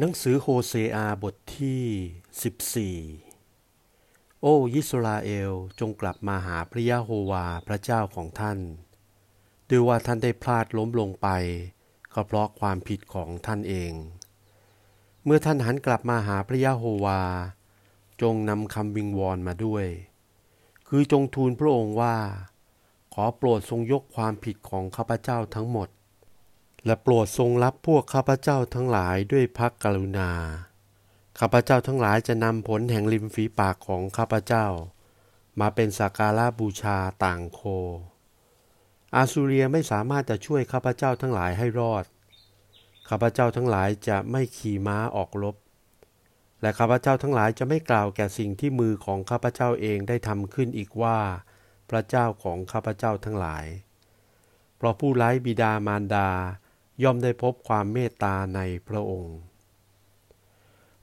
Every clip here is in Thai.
หนังสือโฮเซอาบทที่ 14 โอ้ยิสราเอลจงกลับมาหาพระยะโฮวาพระเจ้าของท่านด้วยว่าท่านได้พลาดล้มลงไป ก็เพราะความผิดของท่านเอง เมื่อท่านหันกลับมาหาพระยะโฮวา จงนำคำวิงวอนมาด้วย คือจงทูลพระองค์ว่า ขอโปรดทรงยกความผิดของข้าพเจ้าทั้งหมด และโปรดทรงรับพวกข้าพเจ้าทั้งหลายด้วยพักกรุณา ข้าพเจ้าทั้งหลายจะนำผลแห่งริมฝีปากของข้าพเจ้า มาเป็นสักการะบูชาต่างโค อาซูเรียไม่สามารถจะช่วยข้าพเจ้าทั้งหลายให้รอด ข้าพเจ้าทั้งหลายจะไม่ขี่ม้าออกรบ และข้าพเจ้าทั้งหลายจะไม่กล่าวแก่สิ่งที่มือของข้าพเจ้าเองได้ทำขึ้นอีกว่า พระเจ้าของข้าพเจ้าทั้งหลาย เพราะผู้ไร้บิดามารดา ย่อมได้พบความเมตตาในพระองค์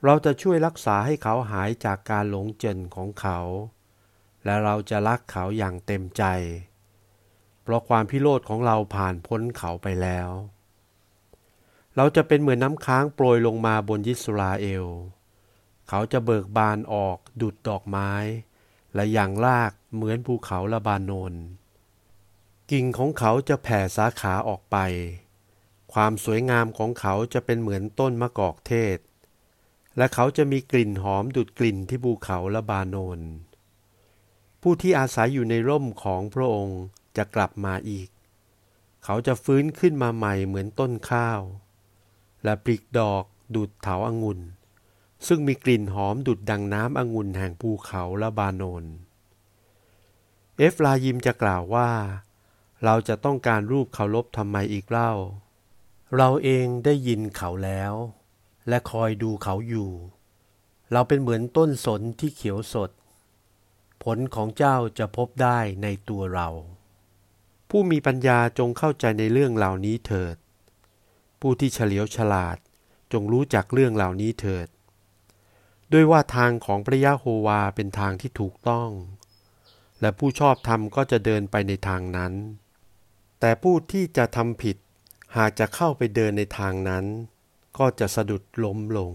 เราจะช่วยรักษาให้เขาหายจากการหลงเจนของเขา และเราจะรักเขาอย่างเต็มใจ เพราะความพิโรธของเราผ่านพ้นเขาไปแล้ว เราจะเป็นเหมือนน้ำค้างโปรยลงมาบนยิสราเอล เขาจะเบิกบานออกดุดดอกไม้ และอย่างลากเหมือนภูเขาละบานนกิ่งของเขาจะแผ่สาขาออกไป ความสวยงามของเขาจะเป็นเหมือนต้นมะกอกเทศ และเขาจะมีกลิ่นหอมดุดกลิ่นที่ภูเขาละบานน ผู้ที่อาศัยอยู่ในร่มของพระองค์จะกลับมาอีก เขาจะฟื้นขึ้นมาใหม่เหมือนต้นข้าว และปลีกดอกดุดเถาอางุ่น ซึ่งมีกลิ่นหอมดุดดังน้ำองุ่นแห่งภูเขาละบานน เอฟลายิมจะกล่าวว่า เราจะต้องการรูปเคารพทำไมอีกเล่า เราเองได้ยินเขาแล้ว และคอยดูเขาอยู่ เราเป็นเหมือนต้นสนที่เขียวสด ผลของเจ้าจะพบได้ในตัวเรา ผู้มีปัญญาจงเข้าใจในเรื่องเหล่านี้เถิด ผู้ที่เฉลียวฉลาดจงรู้จักเรื่องเหล่านี้เถิด ด้วยว่าทางของพระยะโฮวาเป็นทางที่ถูกต้อง และผู้ชอบธรรมก็จะเดินไปในทางนั้น แต่ผู้ที่จะทำผิด หากจะเข้าไปเดินในทางนั้น ก็จะสะดุดล้มลง